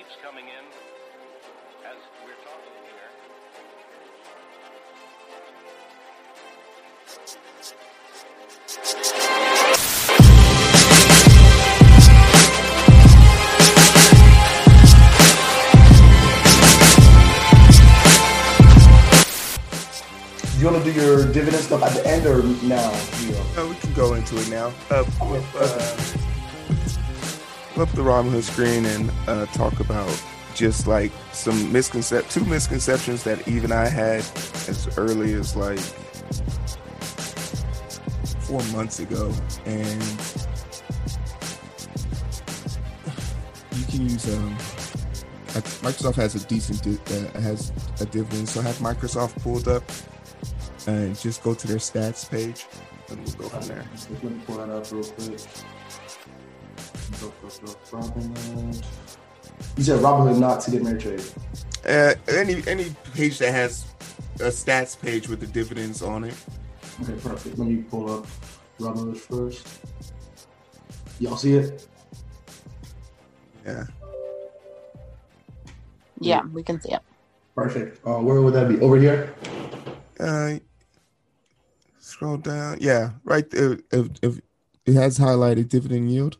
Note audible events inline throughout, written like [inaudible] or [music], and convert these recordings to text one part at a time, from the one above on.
keeps coming in as we're talking here. You want to do your dividend stuff at the end or now? Leo? No, we can go into it now. Up, up, uh, up the Robinhood screen and uh, talk about just like some misconcept, two misconceptions that even I had as early as like four months ago, and [sighs] you can use um. Microsoft has a decent di- uh, has a dividend, so I have Microsoft pulled up and just go to their stats page, and we'll go from there. Just pull that up real quick. You said Robinhood not TD Ameritrade. Uh, any any page that has a stats page with the dividends on it. Okay, perfect. Let me pull up Robinhood first. Y'all see it? Yeah. Yeah, we can see it. Perfect. Uh, where would that be? Over here? Uh, scroll down. Yeah, right there. If, if it has highlighted dividend yield.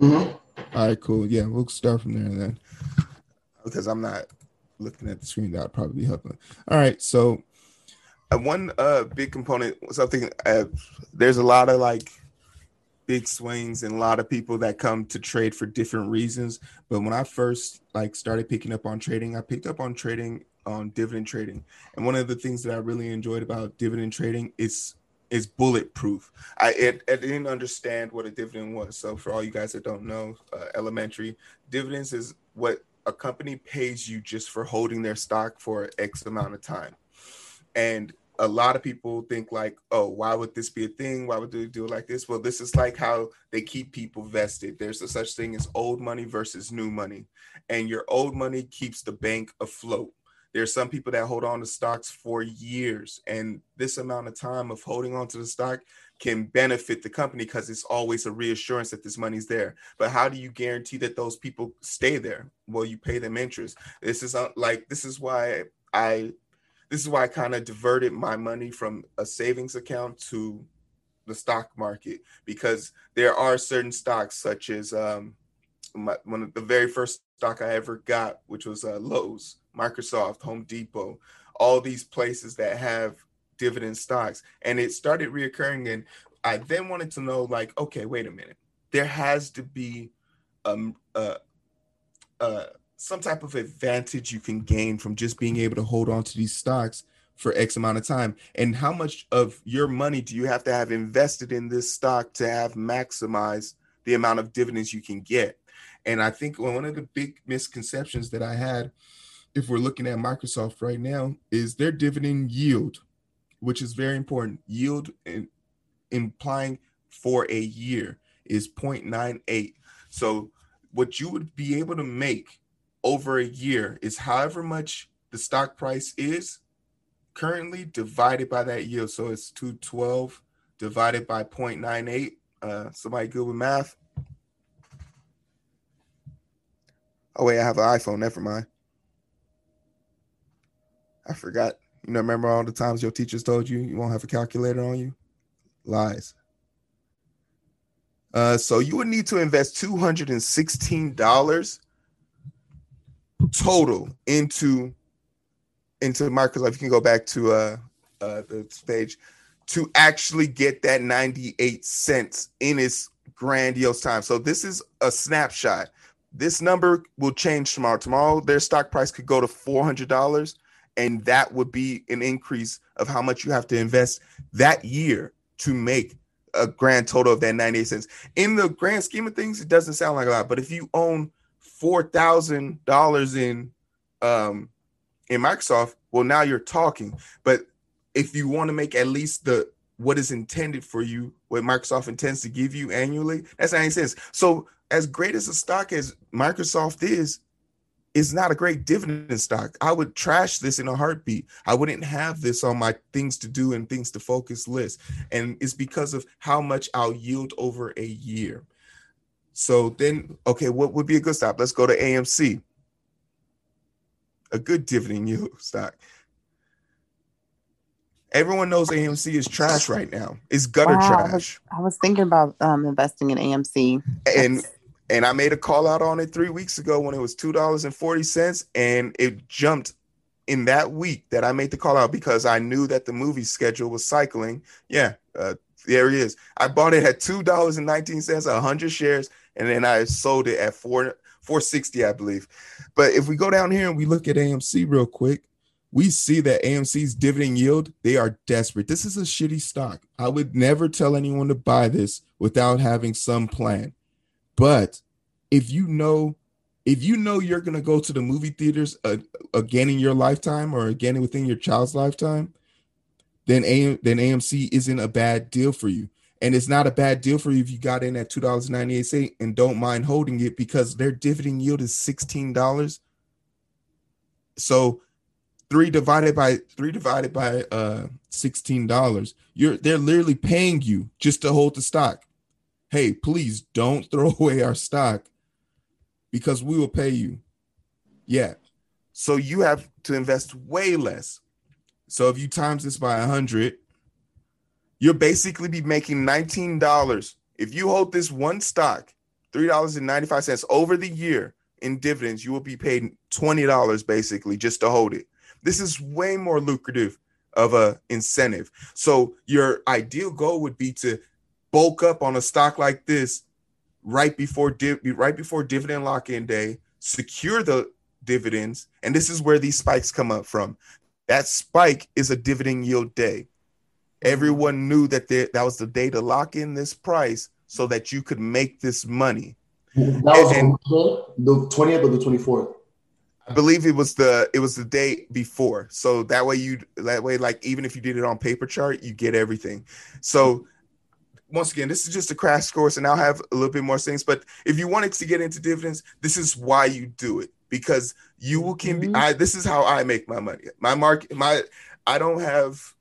Mm-hmm. All right, cool. Yeah, we'll start from there then. Because I'm not looking at the screen, that would probably be. All right, so uh, one uh big component, something uh, there's a lot of like big swings and a lot of people that come to trade for different reasons. But when I first like started picking up on trading, I picked up on trading on dividend trading. And one of the things that I really enjoyed about dividend trading is is bulletproof. I it, I didn't understand what a dividend was. So for all you guys that don't know, uh, elementary dividends is what a company pays you just for holding their stock for X amount of time. And a lot of people think like, oh, why would this be a thing? Why would they do it like this? Well, this is like how they keep people vested. There's a such thing as old money versus new money, and your old money keeps the bank afloat. There's some people that hold on to stocks for years, and this amount of time of holding on to the stock can benefit the company because it's always a reassurance that this money's there. But how do you guarantee that those people stay there? Well, you pay them interest. This is uh, like this is why I this is why I kind of diverted my money from a savings account to the stock market because there are certain stocks such as um, my, one of the very first stock I ever got, which was uh, Lowe's, Microsoft, Home Depot, all these places that have dividend stocks, and it started reoccurring. And I then wanted to know, like, okay, wait a minute, there has to be um uh uh some type of advantage you can gain from just being able to hold on to these stocks for X amount of time. And how much of your money do you have to have invested in this stock to have maximized the amount of dividends you can get? And I think one of the big misconceptions that I had, if we're looking at Microsoft right now, is their dividend yield, which is very important. Yield in, implying for a year is 0.98. So what you would be able to make over a year is however much the stock price is currently divided by that yield. So it's 212 divided by 0.98. Uh, somebody good with math? Oh, wait, I have an iPhone. Never mind. I forgot. You know, remember all the times your teachers told you you won't have a calculator on you? Lies. Uh, so you would need to invest $216 total into into Microsoft. You can go back to uh, uh the page to actually get that 98 cents in its grandiose time. So this is a snapshot. This number will change tomorrow. Tomorrow their stock price could go to $400 and that would be an increase of how much you have to invest that year to make a grand total of that 98 cents. In the grand scheme of things, it doesn't sound like a lot, but if you own four thousand dollars in um in Microsoft, well now you're talking. But if you want to make at least the what is intended for you, what Microsoft intends to give you annually, that's 90 cents. So as great as a stock as Microsoft is, is not a great dividend stock. I would trash this in a heartbeat. I wouldn't have this on my things to do and things to focus list. And it's because of how much I'll yield over a year. So then, okay, what would be a good stop? Let's go to AMC, a good dividend yield [laughs] stock. Everyone knows AMC is trash right now. It's gutter Wow, I trash. was, I was thinking about um, investing in AMC. and That's- and I made a call out on it three weeks ago when it was two dollars and forty cents, and it jumped in that week that I made the call out because I knew that the movie schedule was cycling. Yeah, uh, there he is. I bought it at two dollars and nineteen cents, hundred shares, and then I sold it at four four sixty, I believe. But if we go down here and we look at AMC real quick, we see that AMC's dividend yield, they are desperate. This is a shitty stock. I would never tell anyone to buy this without having some plan. But if you know, if you know you're gonna go to the movie theaters uh, again in your lifetime or again within your child's lifetime, then AM, then AMC isn't a bad deal for you. And it's not a bad deal for you if you got in at two dollars ninety eight cent and don't mind holding it because their dividend yield is sixteen dollars. So three divided by three divided by uh sixteen dollars, you're they're literally paying you just to hold the stock hey, please don't throw [laughs] away our stock because we will pay you. Yeah. So you have to invest way less. So if you times this by 100, you'll basically be making $19. If you hold this one stock, $3.95 over the year in dividends, you will be paid $20 basically just to hold it. This is way more lucrative of a incentive. So your ideal goal would be to bulk up on a stock like this right before div- right before dividend lock-in day, secure the dividends, and this is where these spikes come up from. That spike is a dividend yield day. Everyone knew that there, that was the day to lock in this price so that you could make this money. That was And- the twentieth or the twenty fourth. I believe it was the it was the day before. So that way you that way like even if you did it on paper chart, you get everything. So once again, this is just a crash course, and I'll have a little bit more things. But if you wanted to get into dividends, this is why you do it because you can be. Mhm. I this is how I make my money. My market, my I don't have,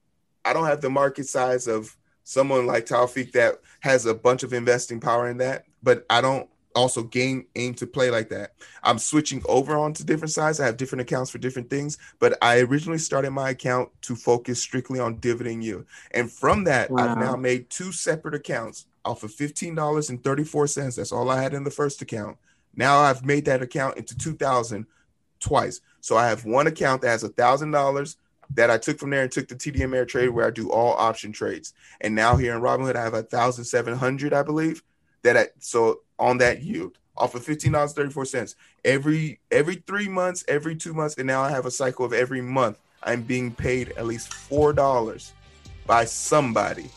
I don't have the market size of someone like Taufik that has a bunch of investing power in that. But I don't also game aim to play like that. I'm switching over onto different sides. I have different accounts for different things, but I originally started my account to focus strictly on dividend yield. And from that, I've now made two separate accounts off of $15.34. That's all I had in the first account. Now I've made that account into 2000 twice. So I have one account that has a thousand dollars that I took from there and took the TD Ameritrade where I do all option trades. And now here in Robinhood, I have a thousand seven hundred, I believe, that I, so on that yield off of fifteen dollars thirty four cents. Every every three months, every two months, and now I have a cycle of every month. I'm being paid at least four dollars by somebody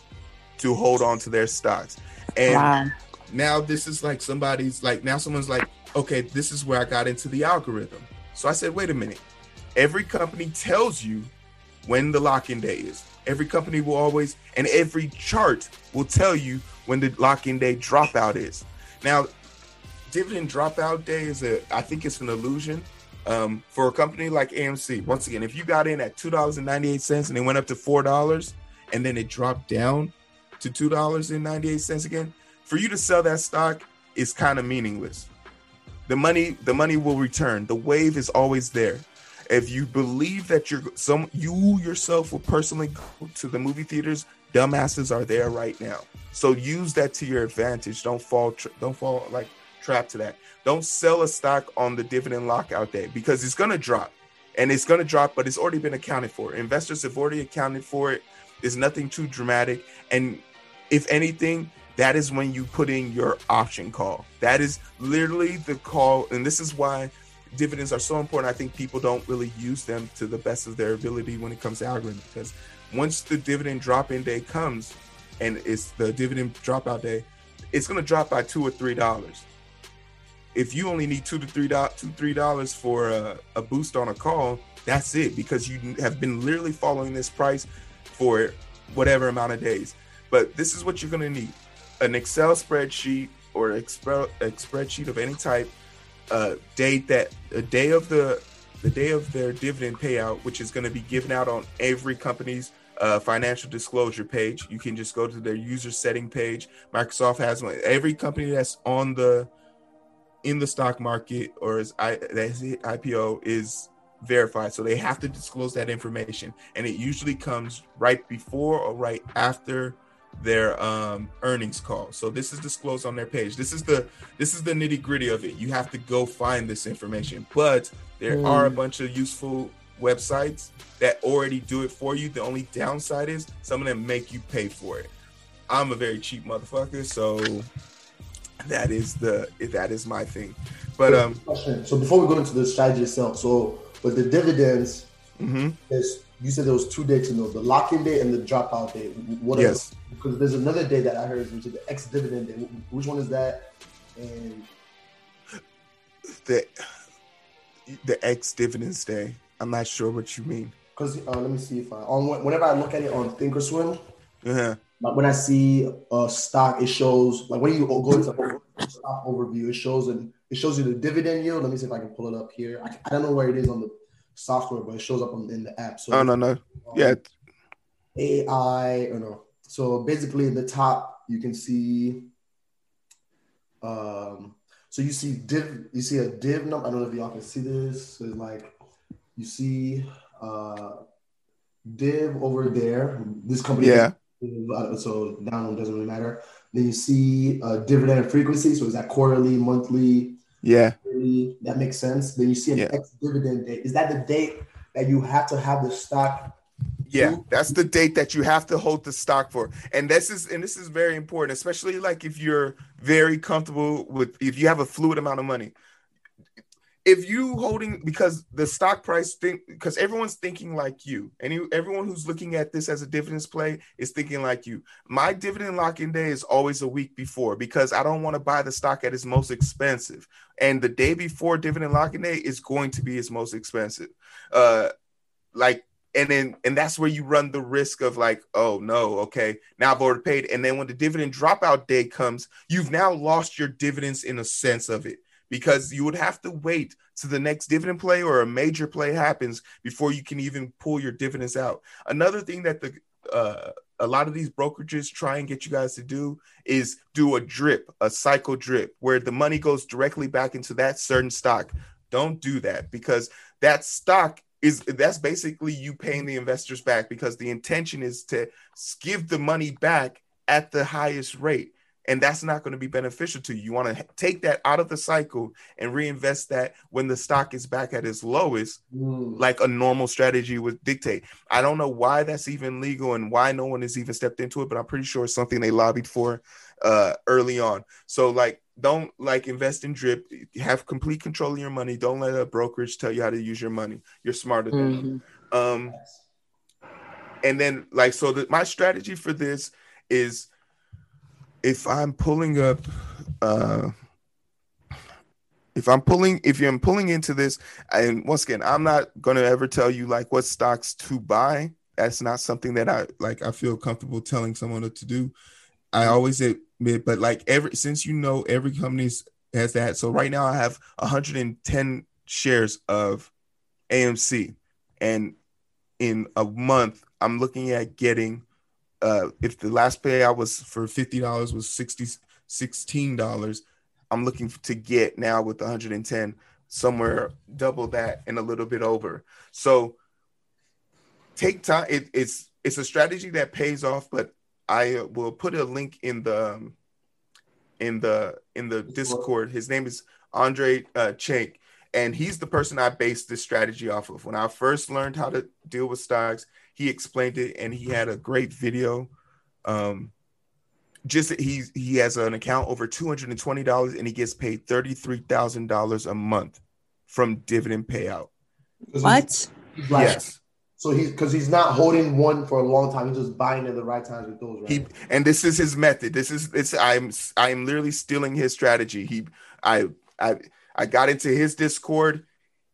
to hold on to their stocks, and wow. now this is like somebody's like now someone's like okay this is where i got into the algorithm. So i said wait a minute. Every company tells you when the lock-in day is. Every company will always and every chart will tell you when the lock-in day dropout is now dividend dropout day is a i think it's an illusion um, for a company like amc once again if you got in at $2.98 and it went up to $4 and then it dropped down to $2.98 again for you to sell that stock is kind of meaningless. The money, the money will return. The wave is always there. If you believe that you're some, you yourself will personally go to the movie theaters. Dumbasses are there right now. So use that to your advantage. Don't fall, tra- don't fall like trapped to that. Don't sell a stock on the dividend lockout day because it's gonna drop, and it's gonna drop, but it's already been accounted for. Investors have already accounted for it. There's nothing too dramatic, and if anything, that is when you put in your option call. That is literally the call, and this is why dividends are so important. I think people don't really use them to the best of their ability when it comes to algorithm because once the dividend drop-in day comes, and it's the dividend dropout day, it's gonna drop by two or three dollars. If you only need two to three dollars, two three dollars for a, a boost on a call, that's it because you have been literally following this price for whatever amount of days. But this is what you're gonna need: an Excel spreadsheet or a spreadsheet of any type. A date that a day of the the day of their dividend payout, which is going to be given out on every company's uh, financial disclosure page. You can just go to their user setting page. Microsoft has one. Every company that's on the in the stock market or is I that's IPO is verified. So they have to disclose that information. And it usually comes right before or right after their um, earnings call. So this is disclosed on their page. This is the this is the nitty gritty of it. You have to go find this information, but there mm. are a bunch of useful websites that already do it for you. The only downside is some of them make you pay for it. I'm a very cheap motherfucker, so that is the that is my thing. But um, so before we go into the strategy itself, so with the dividends, mm-hmm. there's you said there was two dates to know the lock-in date and the dropout date. What yes. because there's another day that I heard, which is the ex-dividend day. Which one is that? And the the ex-dividends day. I'm not sure what you mean. Because uh, let me see if I on whenever I look at it on Thinkorswim, uh-huh. like when I see a stock, it shows like when you go into stock overview, it shows and it shows you the dividend yield. Let me see if I can pull it up here. I, I don't know where it is on the software, but it shows up on, in the app. So oh no no yeah AI or no. So basically, in the top you can see. Um, so you see div, you see a div number. I don't know if y'all can see this. So it's like you see uh div over there. This company, yeah. So down doesn't really matter. Then you see uh, dividend frequency. So is that quarterly, monthly? Yeah. That makes sense. Then you see an yeah. ex dividend date. Is that the date that you have to have the stock? Yeah, that's the date that you have to hold the stock for. And this is and this is very important, especially like if you're very comfortable with if you have a fluid amount of money if you holding because the stock price think because everyone's thinking like you. And you, everyone who's looking at this as a dividends play is thinking like you. My dividend lock-in day is always a week before because i don't want to buy the stock at its most expensive. And the day before dividend lock-in day is going to be its most expensive. Uh like and then and that's where you run the risk of like oh no okay now i've already paid. And then when the dividend dropout day comes you've now lost your dividends in a sense of it because you would have to wait to the next dividend play or a major play happens before you can even pull your dividends out. Another thing that the uh, a lot of these brokerages try and get you guys to do is do a drip, a cycle drip, where the money goes directly back into that certain stock. Don't do that because that stock is that's basically you paying the investors back because the intention is to give the money back at the highest rate and that's not going to be beneficial to you. You want to take that out of the cycle and reinvest that when the stock is back at its lowest, mm. like a normal strategy would dictate. I don't know why that's even legal and why no one has even stepped into it, but I'm pretty sure it's something they lobbied for uh, early on. So, like, don't like invest in drip. Have complete control of your money. Don't let a brokerage tell you how to use your money. You're smarter than mm-hmm. them. Um, and then, like, so the, my strategy for this is if I'm pulling up, uh, if I'm pulling, if you're pulling into this, and once again, I'm not going to ever tell you like what stocks to buy. That's not something that I like. I feel comfortable telling someone to do. I always admit, but like every since you know every company has that. So right now I have 110 shares of AMC, and in a month I'm looking at getting uh, if the last payout was for fifty dollars was 60 16 dollars, I'm looking to get now with 110 somewhere double that and a little bit over. So take time. It, it's it's a strategy that pays off, but I will put a link in the um, in the in the Discord. His name is Andrei uh, and he's the person I based this strategy off of. When I first learned how to deal with stocks, he explained it, and he had a great video. Um, just he he has an account over two hundred and twenty dollars, and he gets paid thirty three thousand dollars a month from dividend payout. What? Yes. So he's because he's not holding one for a long time. He's just buying at the right times with those. Right? He and this is his method. This is it's I'm I'm literally stealing his strategy. He I I I got into his Discord.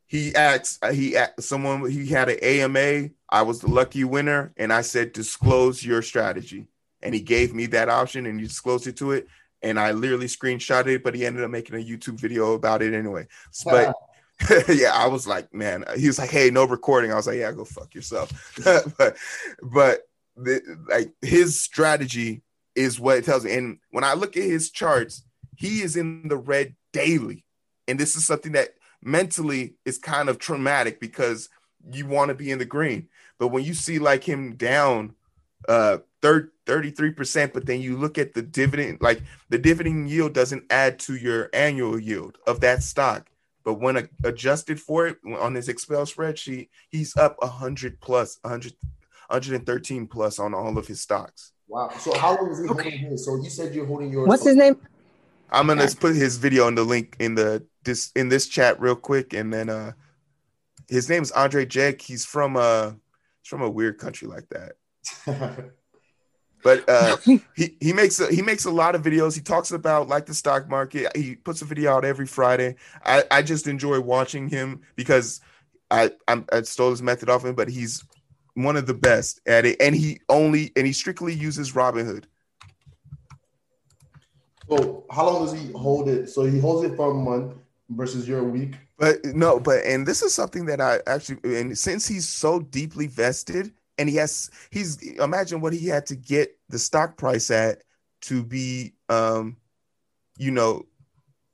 He asked he asked someone he had an AMA I was the lucky winner, and I said, disclose your strategy. And he gave me that option, and he disclosed it to it. And I literally screenshot it, but he ended up making a YouTube video about it anyway. But [laughs] yeah, I was like, man, he was like, hey, no recording. I was like, yeah, go fuck yourself. [laughs] but but the, like his strategy is what it tells me. And when I look at his charts, he is in the red daily. And this is something that mentally is kind of traumatic because you want to be in the green. But when you see like him down uh 33%, but then you look at the dividend, like the dividend yield doesn't add to your annual yield of that stock. But when a, adjusted for it on his Excel spreadsheet, he's up 100 plus, 100, 113 plus on all of his stocks. Wow. So how long is he Okay. holding his? So you said you're holding yours. What's his name? I'm gonna Okay. put his video in the link in the this in this chat real quick, and then uh, his name is Andrei Jikh. He's from uh, he's from a weird country like that. [laughs] But uh, [laughs] he he makes a, he makes a lot of videos. He talks about like the stock market. He puts a video out every Friday. I, I just enjoy watching him because I I'm, I stole his method off him, but he's one of the best at it. And he only and he strictly uses Robinhood. so how long does he hold it? So he holds it for a month versus your week. But no, but and this is something that I actually and since he's so deeply vested and he has he's imagine what he had to get the stock price at to be um you know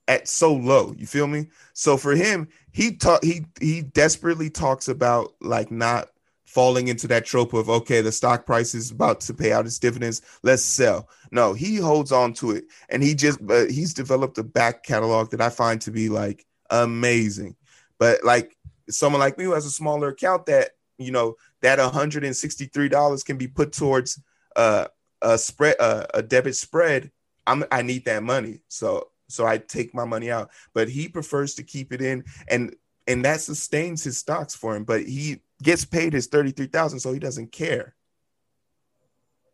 at so low you feel me so for him he talk he he desperately talks about like not falling into that trope of okay the stock price is about to pay out its dividends let's sell. No he holds on to it. And he just but he's developed a back catalog that i find to be like amazing. But like someone like me who has a smaller account that you know that $163 can be put towards uh, a spread uh, a debit spread i'm i need that money. So so i take my money out. But he prefers to keep it in and and that sustains his stocks for him. But he gets paid his 33000 so he doesn't care.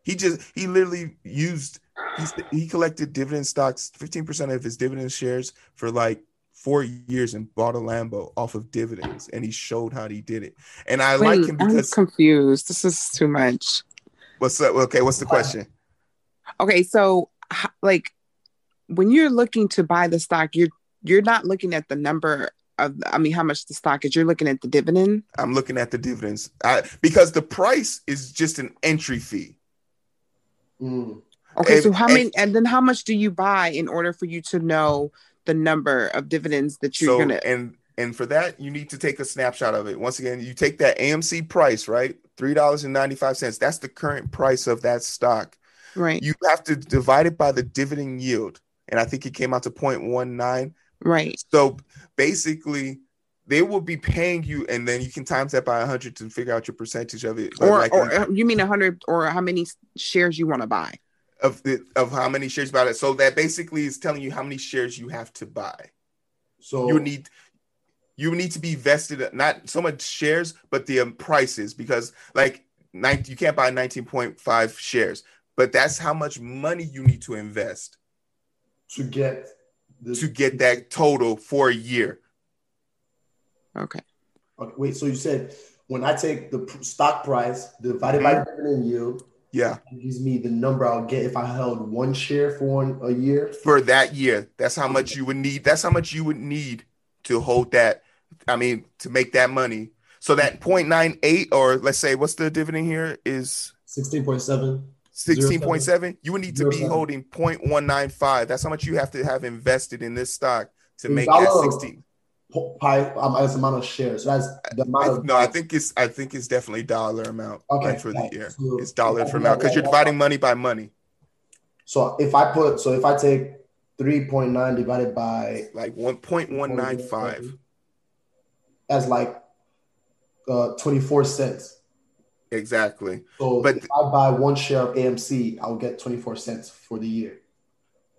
He just he literally used he's, he collected dividend stocks 15% of his dividend shares for like four years and bought a lambo off of dividends and he showed how he did it. And i like Wait, him I'm because confused. This is too much. what's up? Okay what's the question? Okay, so like when you're looking to buy the stock, you're you're not looking at the number of I mean how much the stock is. You're looking at the dividend. I'm looking at the dividends I, because the price is just an entry fee. Mm. Okay, If- so how if- many and then how much do you buy in order for you to know the number of dividends that you're So gonna and and for that you need to take a snapshot of it. Once again, you take that AMC price, right? Three dollars and ninety five cents. That's the current price of that stock. right, You have to divide it by the dividend yield, and I think it came out to 0.19. right. So basically, they will be paying you, and then you can times that by hundred to figure out your percentage of it. Or like- or you mean a hundred or how many shares you want to buy? of the of how many shares you buy it. So that basically is telling you how many shares you have to buy. So you need you need to be vested not so much shares but the um, prices because like nine, you can't buy 19.5 shares but that's how much money you need to invest to get the to get that total for a year Okay. Okay, wait, so you said when I take the stock price divided by Mm-hmm. dividend yield, yeah it gives me the number I'll get if I held one share for one, a year. for that year that's how much you would need that's how much you would need to hold that i mean to make that money so that 0.98 or let's say what's the dividend here is 16.7. 16.7 you would need to be holding 0.195 that's how much you have to have invested in this stock to In make that dollar- 16 po- Pi, um, as amount of shares. So that's the amount I, of no i think it's i think it's definitely dollar amount Okay, for the year. So it's dollar for amount because you're right dividing money by money. So if I put so if I take 3.9 divided by like 1.195 as like uh 24 cents. Exactly. So But- if I buy one share of AMC, I'll get 24 cents for the year.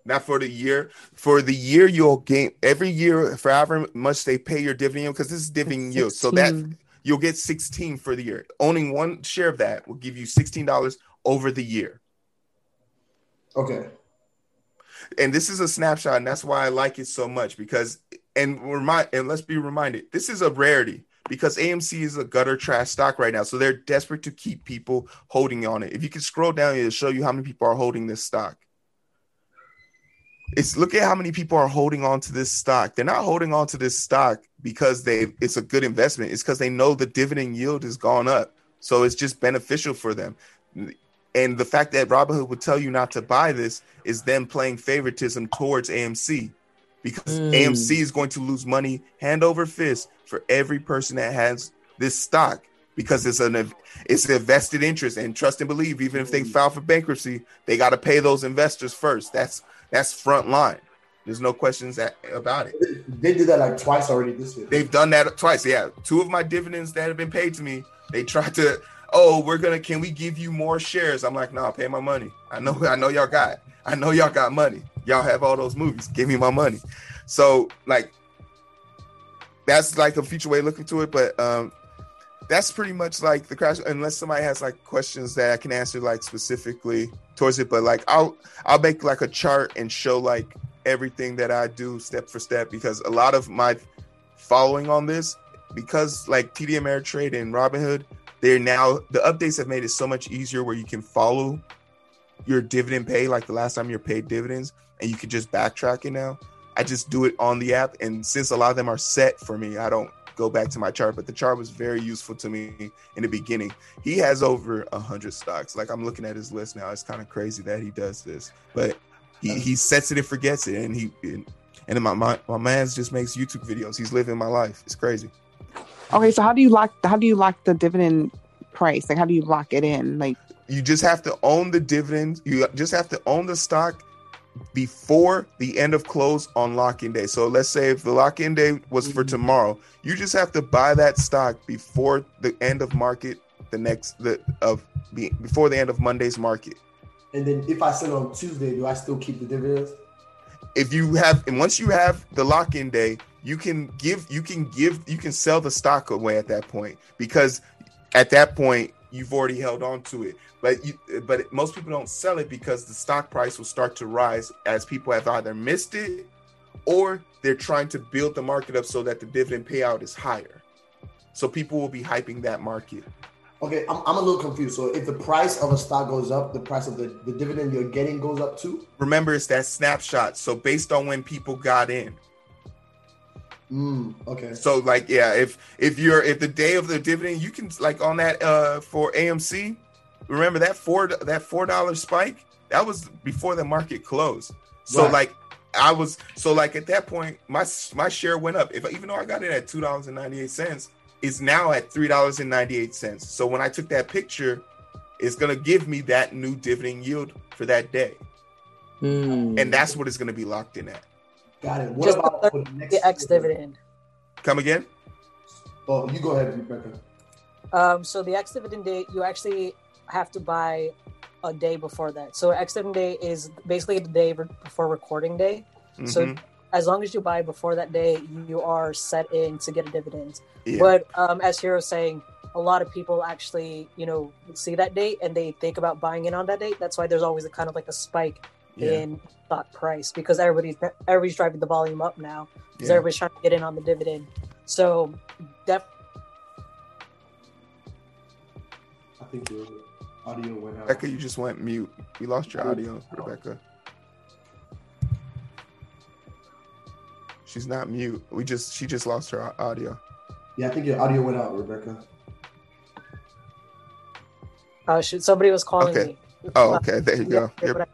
not for the year. For the year you'll gain every year for however much they pay your dividend because this is dividend yield. So that you'll get 16 for the year. Owning one share of that will give you $16 over the year. Okay. and this is a snapshot and that's why i like it so much because and remind and let's be reminded this is a rarity because amc is a gutter trash stock right now so they're desperate to keep people holding on it. If you can scroll down it'll show you how many people are holding this stock. It's look at how many people are holding on to this stock. They're not holding on to this stock because they it's a good investment. It's because they know the dividend yield has gone up so it's just beneficial for them. And the fact that Robinhood would tell you not to buy this is them playing favoritism towards AMC because Mm. AMC is going to lose money hand over fist for every person that has this stock because it's an it's a vested interest. And trust and believe even if they file for bankruptcy they got to pay those investors first. That's that's front line. There's no questions that, about it. They did that like twice already this year. they've done that twice yeah. Two of my dividends that have been paid to me they tried to oh we're gonna can we give you more shares? I'm like no pay my money. I know i know y'all got i know y'all got money y'all have all those movies. Give me my money. So like that's like a future way looking to it but um that's pretty much like the crash unless somebody has like questions that i can answer like specifically towards it but like i'll i'll make like a chart and show like everything that i do step for step because a lot of my following on this because like td ameritrade and robinhood they're now the updates have made it so much easier where you can follow your dividend pay like the last time you're paid dividends and you can just backtrack it now i just do it on the app and since a lot of them are set for me i don't go back to my chart but the chart was very useful to me in the beginning. He has over a hundred stocks. Like i'm looking at his list now. It's kind of crazy that he does this but he, he sets it and forgets it and he and, and then my, my my man's just makes youtube videos. He's living my life. It's crazy. Okay, so how do you lock how do you lock the dividend price? Like how do you lock it in? Like you just have to own the dividends. You just have to own the stock before the end of close on lock-in day. So let's say if the lock-in day was for mm-hmm. tomorrow, you just have to buy that stock before the end of market, the next the of be, before the end of Monday's market. And then if I sell on Tuesday, do I still keep the dividends? If you have and once you have the lock-in day, you can give you can give you can sell the stock away at that point because at that point you've already held on to it. But you, but most people don't sell it because the stock price will start to rise as people have either missed it or they're trying to build the market up so that the dividend payout is higher. So people will be hyping that market. Okay, I'm, I'm a little confused. So if the price of a stock goes up, the price of the, the dividend you're getting goes up too? Remember, it's that snapshot. So based on when people got in. Mm, okay. So like yeah, if if you're if the day of the dividend, you can like on that uh for AMC, remember that four that four dollar spike that was before the market closed. So Right. like I was so like at that point my my share went up. If even though I got it at two dollars and ninety eight cents, it's now at three dollars and ninety eight cents. So when I took that picture, it's gonna give me that new dividend yield for that day, Hmm. and that's what it's gonna be locked in at. Got it. What Just about the- for the next the ex dividend. Come again? Oh, you go ahead, Rebecca. Um, so the ex dividend day, you actually have to buy a day before that. So ex dividend day is basically the day re- before recording day. So Mhm. as long as you buy before that day, you are set in to get a dividend. Yeah. But um, as Heero was saying, a lot of people actually, you know, see that date and they think about buying in on that date. That's why there's always a kind of like a spike yeah. in stock price because everybody's everybody's driving the volume up now because yeah. everybody's trying to get in on the dividend. So def- I think your audio went out. Rebecca, you just went mute. You lost your audio, Rebecca. She's not mute. We just she just lost her audio. Yeah, I think your audio went out, Rebecca. oh shit, somebody was calling Okay. me. Oh, okay. There you go. Yep.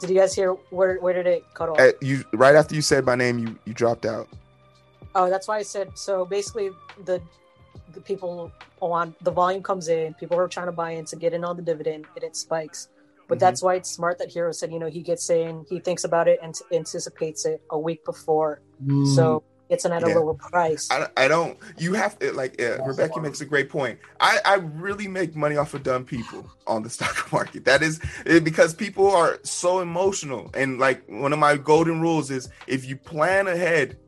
But I- Did you guys hear where where did it cut off? Uh, you right after you said my name, you you dropped out. Oh, that's why I said so. Basically, the the people on the volume comes in. People are trying to buy in to get in on the dividend, and it spikes. But Mhm. that's why it's smart that Heero said, you know, he gets in, he thinks about it, and anticipates it a week before, so it's in at a lower price. I, I don't. You have to like. Uh, Rebecca makes a great point. I I really make money off of dumb people on the [laughs] stock market. That is eh, because people are so emotional. And like one of my golden rules is if you plan ahead,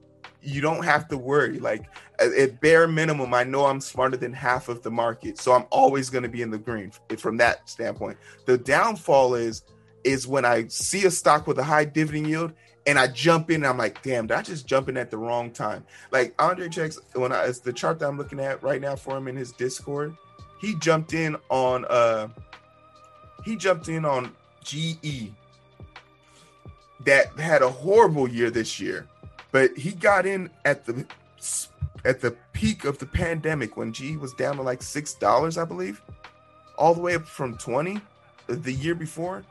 you don't have to worry. Like at, at bare minimum, I know I'm smarter than half of the market, so I'm always going to be in the green from that standpoint. The downfall is is when I see a stock with a high dividend yield and I jump in and I'm like, damn, did I just jump in at the wrong time? Like Andrei Jikh when I it's the chart that I'm looking at right now for him in his Discord, he jumped in on uh he jumped in on GE that had a horrible year this year, but he got in at the at the peak of the pandemic when GE was down to like six dollars, I believe. all the way up from 20 the year before.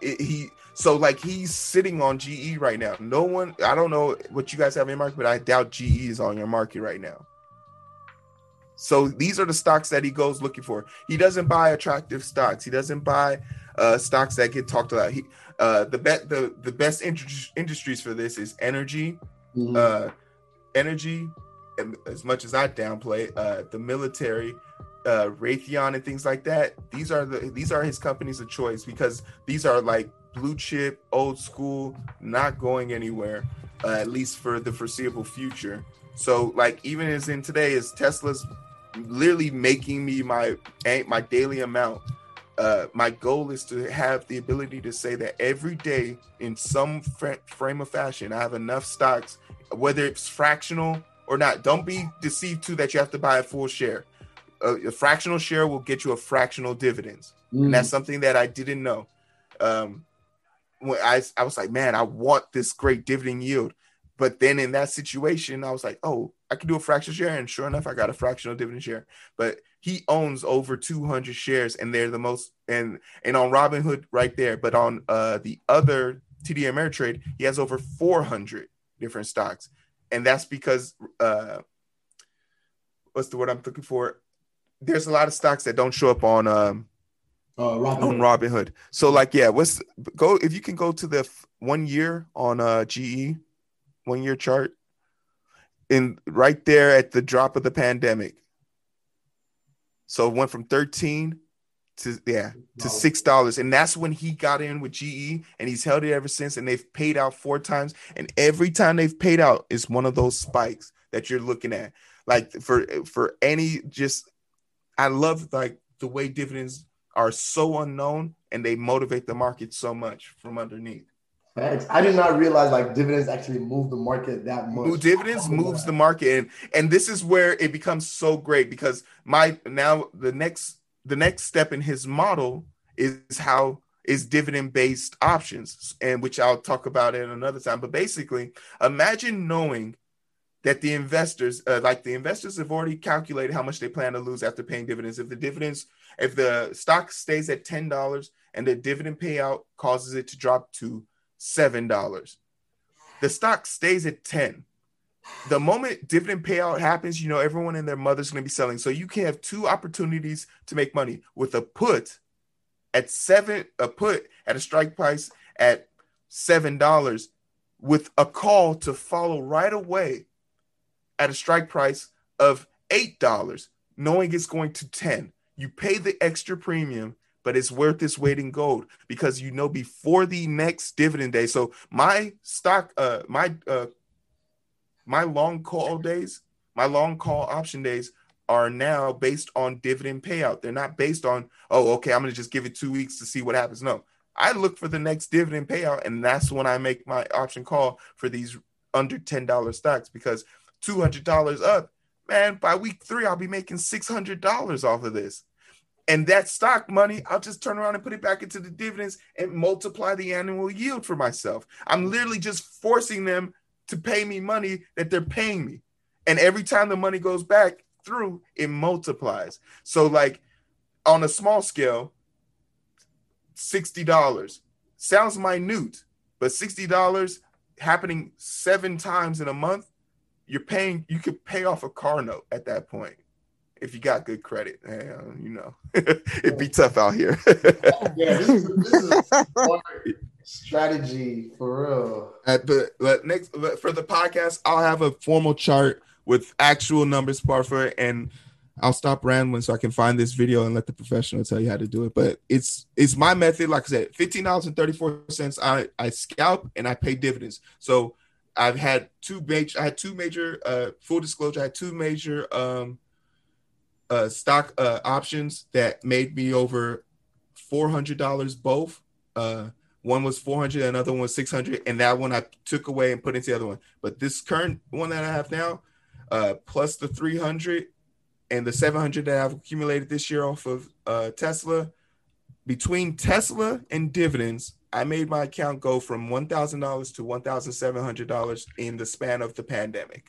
It, he so like he's sitting on GE right now. No one, I don't know what you guys have in your market, but I doubt GE is on your market right now. So these are the stocks that he goes looking for. He doesn't buy attractive stocks. He doesn't buy uh, stocks that get talked about. He uh, the bet the the best industries for this is energy, mm-hmm. uh, energy. As much as I downplay uh, the military, uh, Raytheon and things like that. These are the these are his companies of choice because these are like blue chip, old school, not going anywhere, uh, at least for the foreseeable future. So like even as in today, is Tesla's literally making me my my daily amount. Uh, my goal is to have the ability to say that every day in some fr- frame of fashion, I have enough stocks, whether it's fractional or not. Don't be deceived too that you have to buy a full share a, a fractional share will get you a fractional dividends, mm. and that's mm. something that I didn't know. Um, when I I was like, man, I want this great dividend yield, but then in that situation, I was like, oh, I can do a fractional share, and sure enough, I got a fractional dividend share. But he owns over 200 shares, and they're the most and and on Robinhood right there. But on uh, the other TD Ameritrade, he has over 400 different stocks, and that's because uh, what's the word I'm looking for? there's a lot of stocks that don't show up on um uh, Robin on Robinhood. So like yeah, what's go if you can go to the f- one year on uh GE one year chart in right there at the drop of the pandemic. So it went from 13 to yeah to six dollars and that's when he got in with GE and he's held it ever since and they've paid out four times and every time they've paid out is one of those spikes that you're looking at like for for any just I love like the way dividends are so unknown and they motivate the market so much from underneath. Thanks. I did not realize like dividends actually move the market that much. Dividends moves the market, and and this is where it becomes so great because my now the next the next step in his model is how is dividend based options, and which I'll talk about in another time. But basically, imagine knowing that the investors, uh, like the investors, have already calculated how much they plan to lose after paying dividends. If the dividends, if the stock stays at ten dollars and the dividend payout causes it to drop to seven dollars, the stock stays at ten. The moment dividend payout happens, you know everyone and their mother's going to be selling. So you can have two opportunities to make money with a put at seven, a put at a strike price at seven dollars, with a call to follow right away at a strike price of $8, knowing it's going to 10. You pay the extra premium, but it's worth its weight in gold because you know before the next dividend day. So my stock, uh, my uh, my long call days, my long call option days are now based on dividend payout. They're not based on, oh, okay, I'm gonna just give it two weeks to see what happens. No, I look for the next dividend payout, and that's when I make my option call for these under $10 stocks because $200 up, man, by week three, I'll be making $600 off of this. And that stock money, I'll just turn around and put it back into the dividends and multiply the annual yield for myself. I'm literally just forcing them to pay me money that they're paying me. And every time the money goes back through, it multiplies. So, like on a small scale, $60 sounds minute, but $60 happening seven times in a month you're paying you could pay off a car note at that point if you got good credit and you know [laughs] it'd be tough out here oh, yeah this is, this is [laughs] strategy for real uh, at the but next for the podcast i'll have a formal chart with actual numbers it and I'll stop rambling so I can find this video and let the professional tell you how to do it. But it's it's my method. Like I said, fifteen dollars and thirty four cents. I I scalp and I pay dividends. So I've had two major. I had two major. Uh, full disclosure, I had two major um, uh, stock uh, options that made me over four hundred dollars both. Uh, one was four hundred, another one was six hundred, and that one I took away and put into the other one. But this current one that I have now, uh, plus the three hundred and the seven hundred that I've accumulated this year off of uh, Tesla, between Tesla and dividends, I made my account go from one thousand dollars to one thousand seven hundred dollars in the span of the pandemic.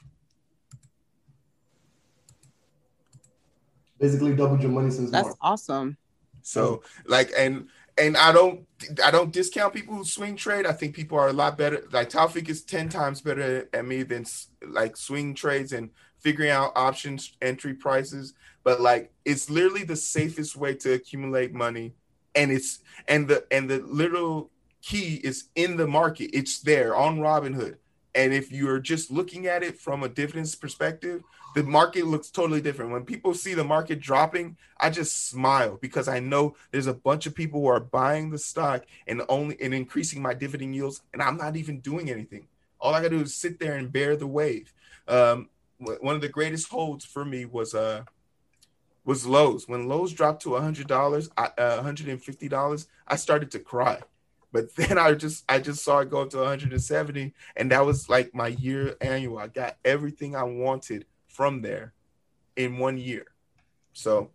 Basically, doubled your money since That's March. awesome. So like and and I don't I don't discount people who swing trade. I think people are a lot better. Like Taufik is ten times better at me than like swing trades and figuring out options entry prices. But like it's literally the safest way to accumulate money, and it's and the and the literal key is in the market. It's there on Robinhood. And if you're just looking at it from a dividends perspective, the market looks totally different. When people see the market dropping, I just smile because I know there's a bunch of people who are buying the stock and only and increasing my dividend yields, and I'm not even doing anything. All I gotta do is sit there and bear the wave. Um, one of the greatest holds for me was uh was Lowe's. When Lowe's dropped to hundred dollars, uh, hundred and fifty dollars, I started to cry. But [laughs] then I just I just saw it go up to 170, and that was like my year annual. I got everything I wanted from there in one year. So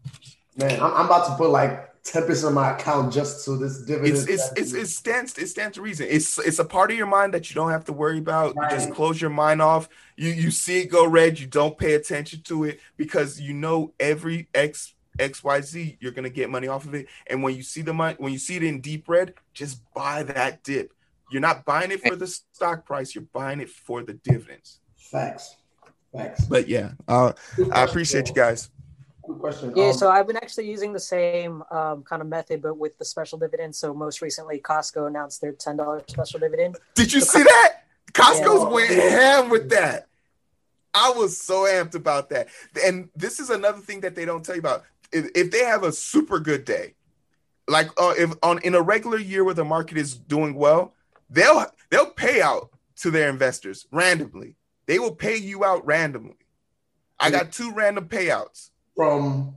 Man, I'm, I'm about to put like 10% of my account just to this dividend. it's it's it's it stands it stands to reason. It's it's a part of your mind that you don't have to worry about. You just close your mind off. You you see it go red, you don't pay attention to it because you know every X XYZ you're gonna get money off of it. And when you see the money when you see it in deep red, just buy that dip. You're not buying it for the stock price, you're buying it for the dividends. Facts. Facts. But yeah, uh, I appreciate you guys. Quick question. Yeah, Um, so I've been actually using the same um, kind of method, but with the special dividend. So most recently, Costco announced their ten dollars special dividend. Did you see that? Costco's Yeah. went ham with that. I was so amped about that. And this is another thing that they don't tell you about. If, if they have a super good day, like uh, if on in a regular year where the market is doing well, they'll they'll pay out to their investors randomly. They will pay you out randomly. I got two random payouts. from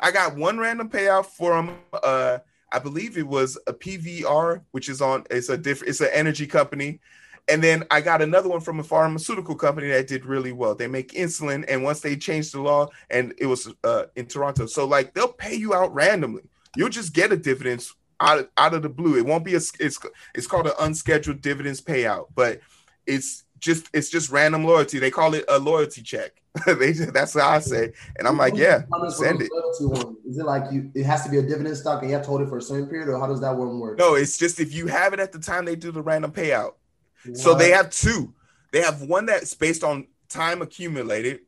I got one random payout from uh I believe it was a PVR, which is on it's a different it's an energy company. And then I got another one from a pharmaceutical company that did really well. They make insulin, and once they changed the law, and it was uh, in Toronto, so like they'll pay you out randomly. You'll just get a dividends out of, out of the blue. It won't be a it's it's called an unscheduled dividends payout, but it's just it's just random loyalty. They call it a loyalty check. [laughs] they that's what I say, and I'm like, yeah, send it. loyalty it like you? It has to be a dividend stock, and you have to hold it for a certain period, or how does that one work? No, it's just if you have it at the time they do the random payout. So they have two. They have one that's based on time accumulated.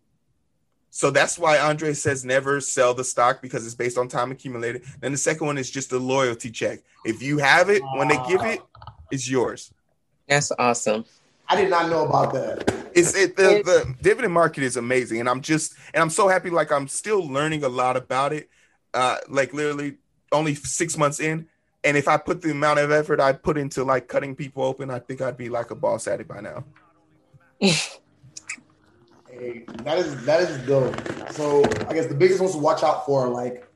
So that's why Andrei says never sell the stock because it's based on time accumulated. Then the second one is just a loyalty check. If you have it when they give it, it's yours. That's awesome. I did not know about that. It's it the, the dividend market is amazing, and I'm just and I'm so happy. Like I'm still learning a lot about it. Uh, like literally only six months in, and if I put the amount of effort I put into like cutting people open, I think I'd be like a boss at it by now. [laughs] Hey, that is that is dope. So I guess the biggest ones to watch out for are like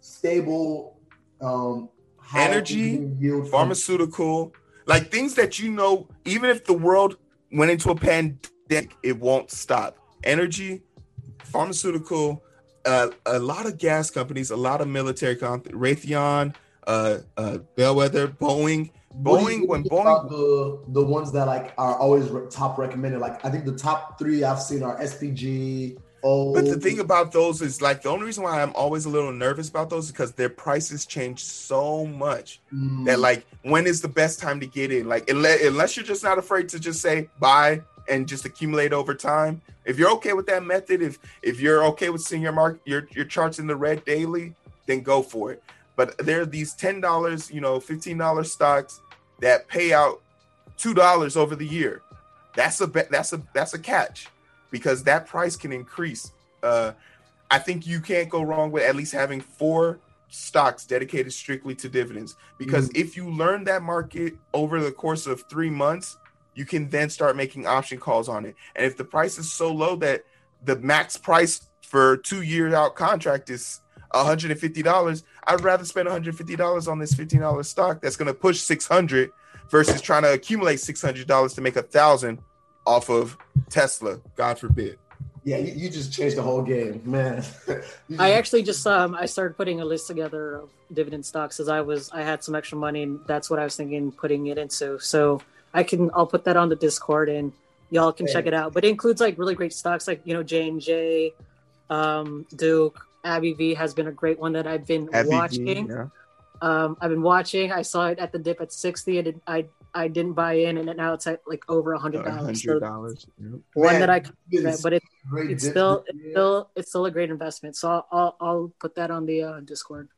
stable, um, high Energy, dividend yield from- Pharmaceutical, like things that you know, even if the world went into a pandemic, it won't stop. Energy, pharmaceutical, uh, a lot of gas companies, a lot of military companies, Raytheon, uh, uh, Bellwether, Boeing. What do you Boeing, when Boeing, the the ones that like are always re- top recommended, like I think the top three I've seen are SPG. Oh, but the thing about those is like the only reason why I'm always a little nervous about those is because their prices change so much Mm, that like when is the best time to get in? Like unless, unless you're just not afraid to just say buy and just accumulate over time. If you're okay with that method, if if you're okay with seeing your mark your your charts in the red daily, then go for it. But there are these ten dollars, you know, fifteen dollars stocks that pay out two dollars over the year. That's a that's a that's a catch because that price can increase. Uh, I think you can't go wrong with at least having four stocks dedicated strictly to dividends because if you learn that market over the course of three months, you can then start making option calls on it. And if the price is so low that the max price for two year out contract is $150, I'd rather spend $150 on this $15 stock that's going to push 600 versus trying to accumulate $600 to make a thousand off of Tesla, God forbid. yeah, you, you just changed the whole game, man. [laughs] I actually just um I started putting a list together of dividend stocks as I was I had some extra money and that's what I was thinking putting it into. So I can I'll put that on the Discord and y'all can check it out. But it includes like really great stocks like you know J and J, um, Duke, AbbVie has been a great one that I've been AbbVie, watching. yeah. Um, I've been watching. I saw it at the dip at sixty, and it, I I didn't buy in, and now it's at like over a hundred dollars. So. Yep. one Man, that I, it's but it, it's still it's still it's still a great investment. So I'll I'll, I'll put that on the uh, Discord.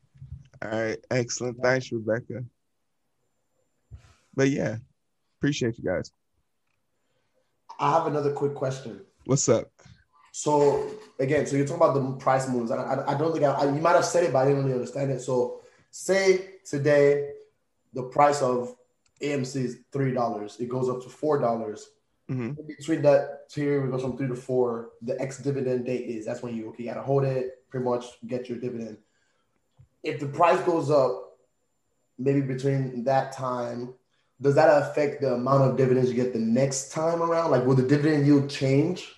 All right, excellent. Thanks, Rebecca. But yeah, appreciate you guys. I have another quick question. What's up? So again, so you're talking about the price moves. I, I, I don't think I, I, you might have said it, but I didn't really understand it. So say today the price of AMC is three dollars. It goes up to four dollars. hmm In between that tier, it goes from three to four. The ex dividend date is that's when you okay, you gotta hold it, pretty much get your dividend. If the price goes up, maybe between that time, does that affect the amount of dividends you get the next time around? Like, will the dividend yield change?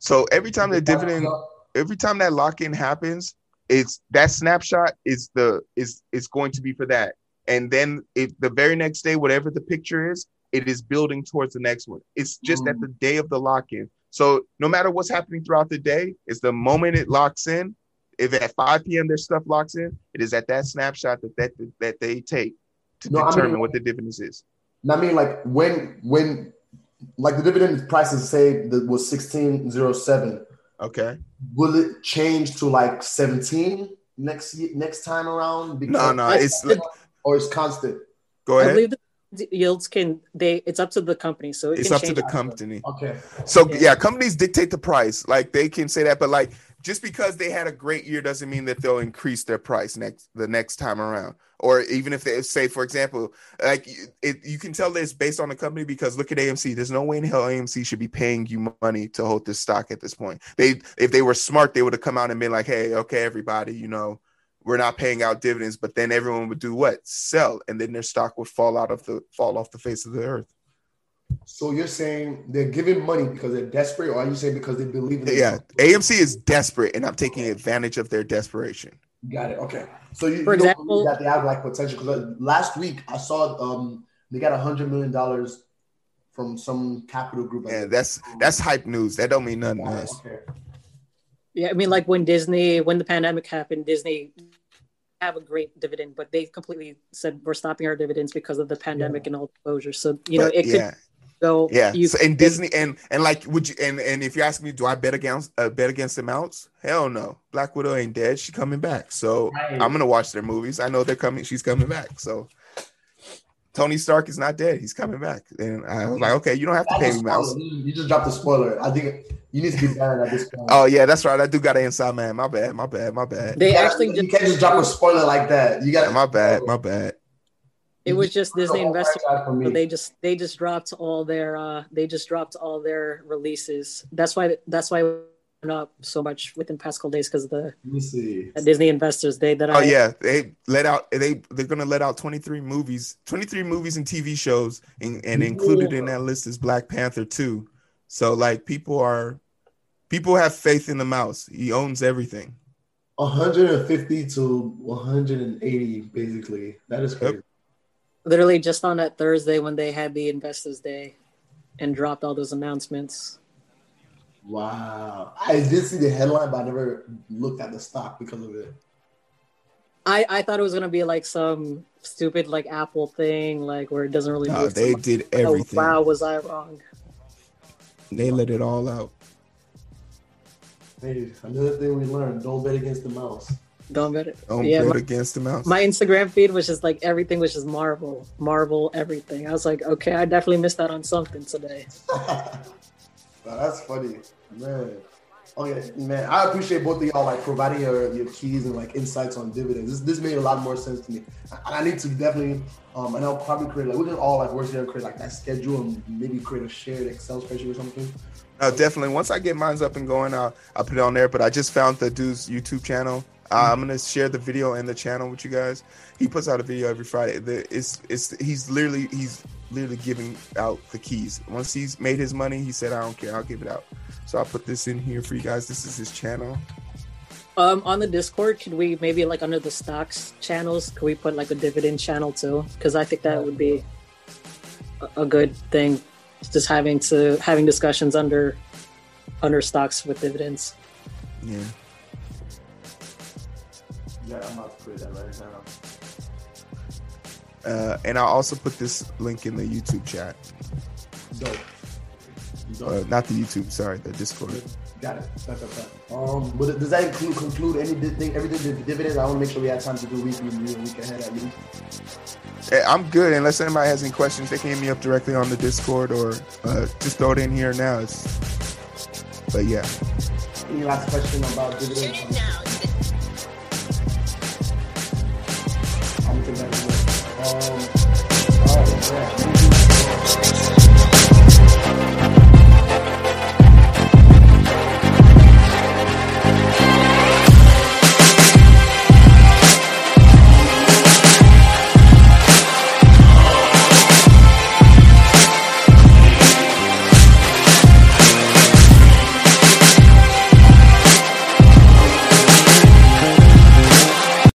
So every time the dividend, every time that lock in happens, it's that snapshot is the is is going to be for that, and then if the very next day, whatever the picture is, it is building towards the next one. It's just at Mm. the day of the lock in. So no matter what's happening throughout the day, it's the moment it locks in. If at 5 p.m. their stuff locks in, it is at that snapshot that that, that they take to No, I mean- determine what the dividend is. I mean, like when when like the dividend prices say that was sixteen zero seven. Okay. Will it change to like seventeen next ye- next time around? No, no, it's like, or it's constant. go I ahead. believe the yields can they it's up to the company, so it It's can up to the company. Okay. So Yeah. yeah. companies dictate the price. Like they can say that, but like just because they had a great year doesn't mean that they'll increase their price next the next time around. Or even if they say, for example, like it, you can tell this based on the company because look at AMC. There's no way in hell AMC should be paying you money to hold this stock at this point. They, if they were smart, they would have come out and been like, "Hey, okay, everybody, you know, we're not paying out dividends." But then everyone would do what? Sell, and then their stock would fall out of the fall off the face of the earth. So you're saying they're giving money because they're desperate, or are you saying because they believe in the Yeah, company? AMC is desperate, and I'm taking advantage of their desperation. Got it. Okay. So you, For you don't example- believe that they have like potential because last week I saw um they got a hundred million dollars from some capital group. Yeah, that's that's hype news. That don't mean nothing to us. Okay. Yeah, I mean, like when Disney, when the pandemic happened, Disney have a great dividend, but they completely said we're stopping our dividends because of the pandemic and all the closures. So you know, But, it could yeah, go. yeah. You, So, and Disney and and like, would you and and if you ask me, do I bet against uh, bet against the mounts? Hell no. Black Widow ain't dead. She coming back. So Right. I'm gonna watch their movies. I know they're coming. She's coming back. So. Tony Stark is not dead. He's coming back. And I was like, okay, you don't have to pay me a mouse. You you just dropped a spoiler. I think you need to be banned at this point. Oh yeah, that's right. I do got an inside man. My bad. My bad. My bad. they You gotta- actually you just, can't just drop a spoiler like that. You got Yeah, my bad. My bad. It was just Disney investors. For So they just they just dropped all their uh they just dropped all their releases. That's why that's why it went up so much within past couple days because of the Let me see. Disney Investors Day that Oh I yeah, they let out they they're gonna let out 23 movies, 23 movies and TV shows, and, and included in that list is Black Panther too. So like people are people have faith in the mouse. He owns everything. 150 to 180, basically. That is crazy. Literally just on that Thursday when they had the Investors Day and dropped all those announcements. Wow. I did see the headline, but I never looked at the stock because of it. I, I thought it was gonna be like some stupid like Apple thing, like where it doesn't really. No, move they much. did Oh, everything. wow, was I wrong? They let it all out. Hey, another thing we learned: don't bet against the mouse. Don't bet it. Don't yeah, bet my, against the mouse. my Instagram feed was just like everything was just Marvel, Marvel, everything. I was like, okay, I definitely missed out on something today. [laughs] Wow, that's funny, man. Okay, man. I appreciate both of y'all like providing your, your keys and like insights on dividends. This, this made a lot more sense to me. I, I need to definitely, um, and I'll probably create like we can all like work together and create like that schedule and maybe create a shared Excel spreadsheet or something. No, definitely. Once I get mine's up and going, I'll, I'll put it on there. But I just found the dude's YouTube channel. Uh, I'm gonna share the video and the channel with you guys. He puts out a video every Friday. The, it's it's he's literally he's literally giving out the keys. Once he's made his money, he said, "I don't care, I'll give it out." So I'll put this in here for you guys. This is his channel. Um, on the Discord, could we maybe like under the stocks channels, could we put like a dividend channel too? Because I think that would be a, a good thing. Just having to having discussions under under stocks with dividends. Yeah. Yeah, I'm about to create that right now. Uh, and I'll also put this link in the YouTube chat. Dope. Dope. Uh, not the YouTube, sorry, the Discord. Got it. That's okay. Um, but does that include conclude anything, everything the dividends? I want to make sure we have time to do weekly review and we can head at you. Eh, I'm good. Unless anybody has any questions, they can hit me up directly on the Discord or uh, just throw it in here now. It's, but yeah, Any last question about dividends? Oh, yeah.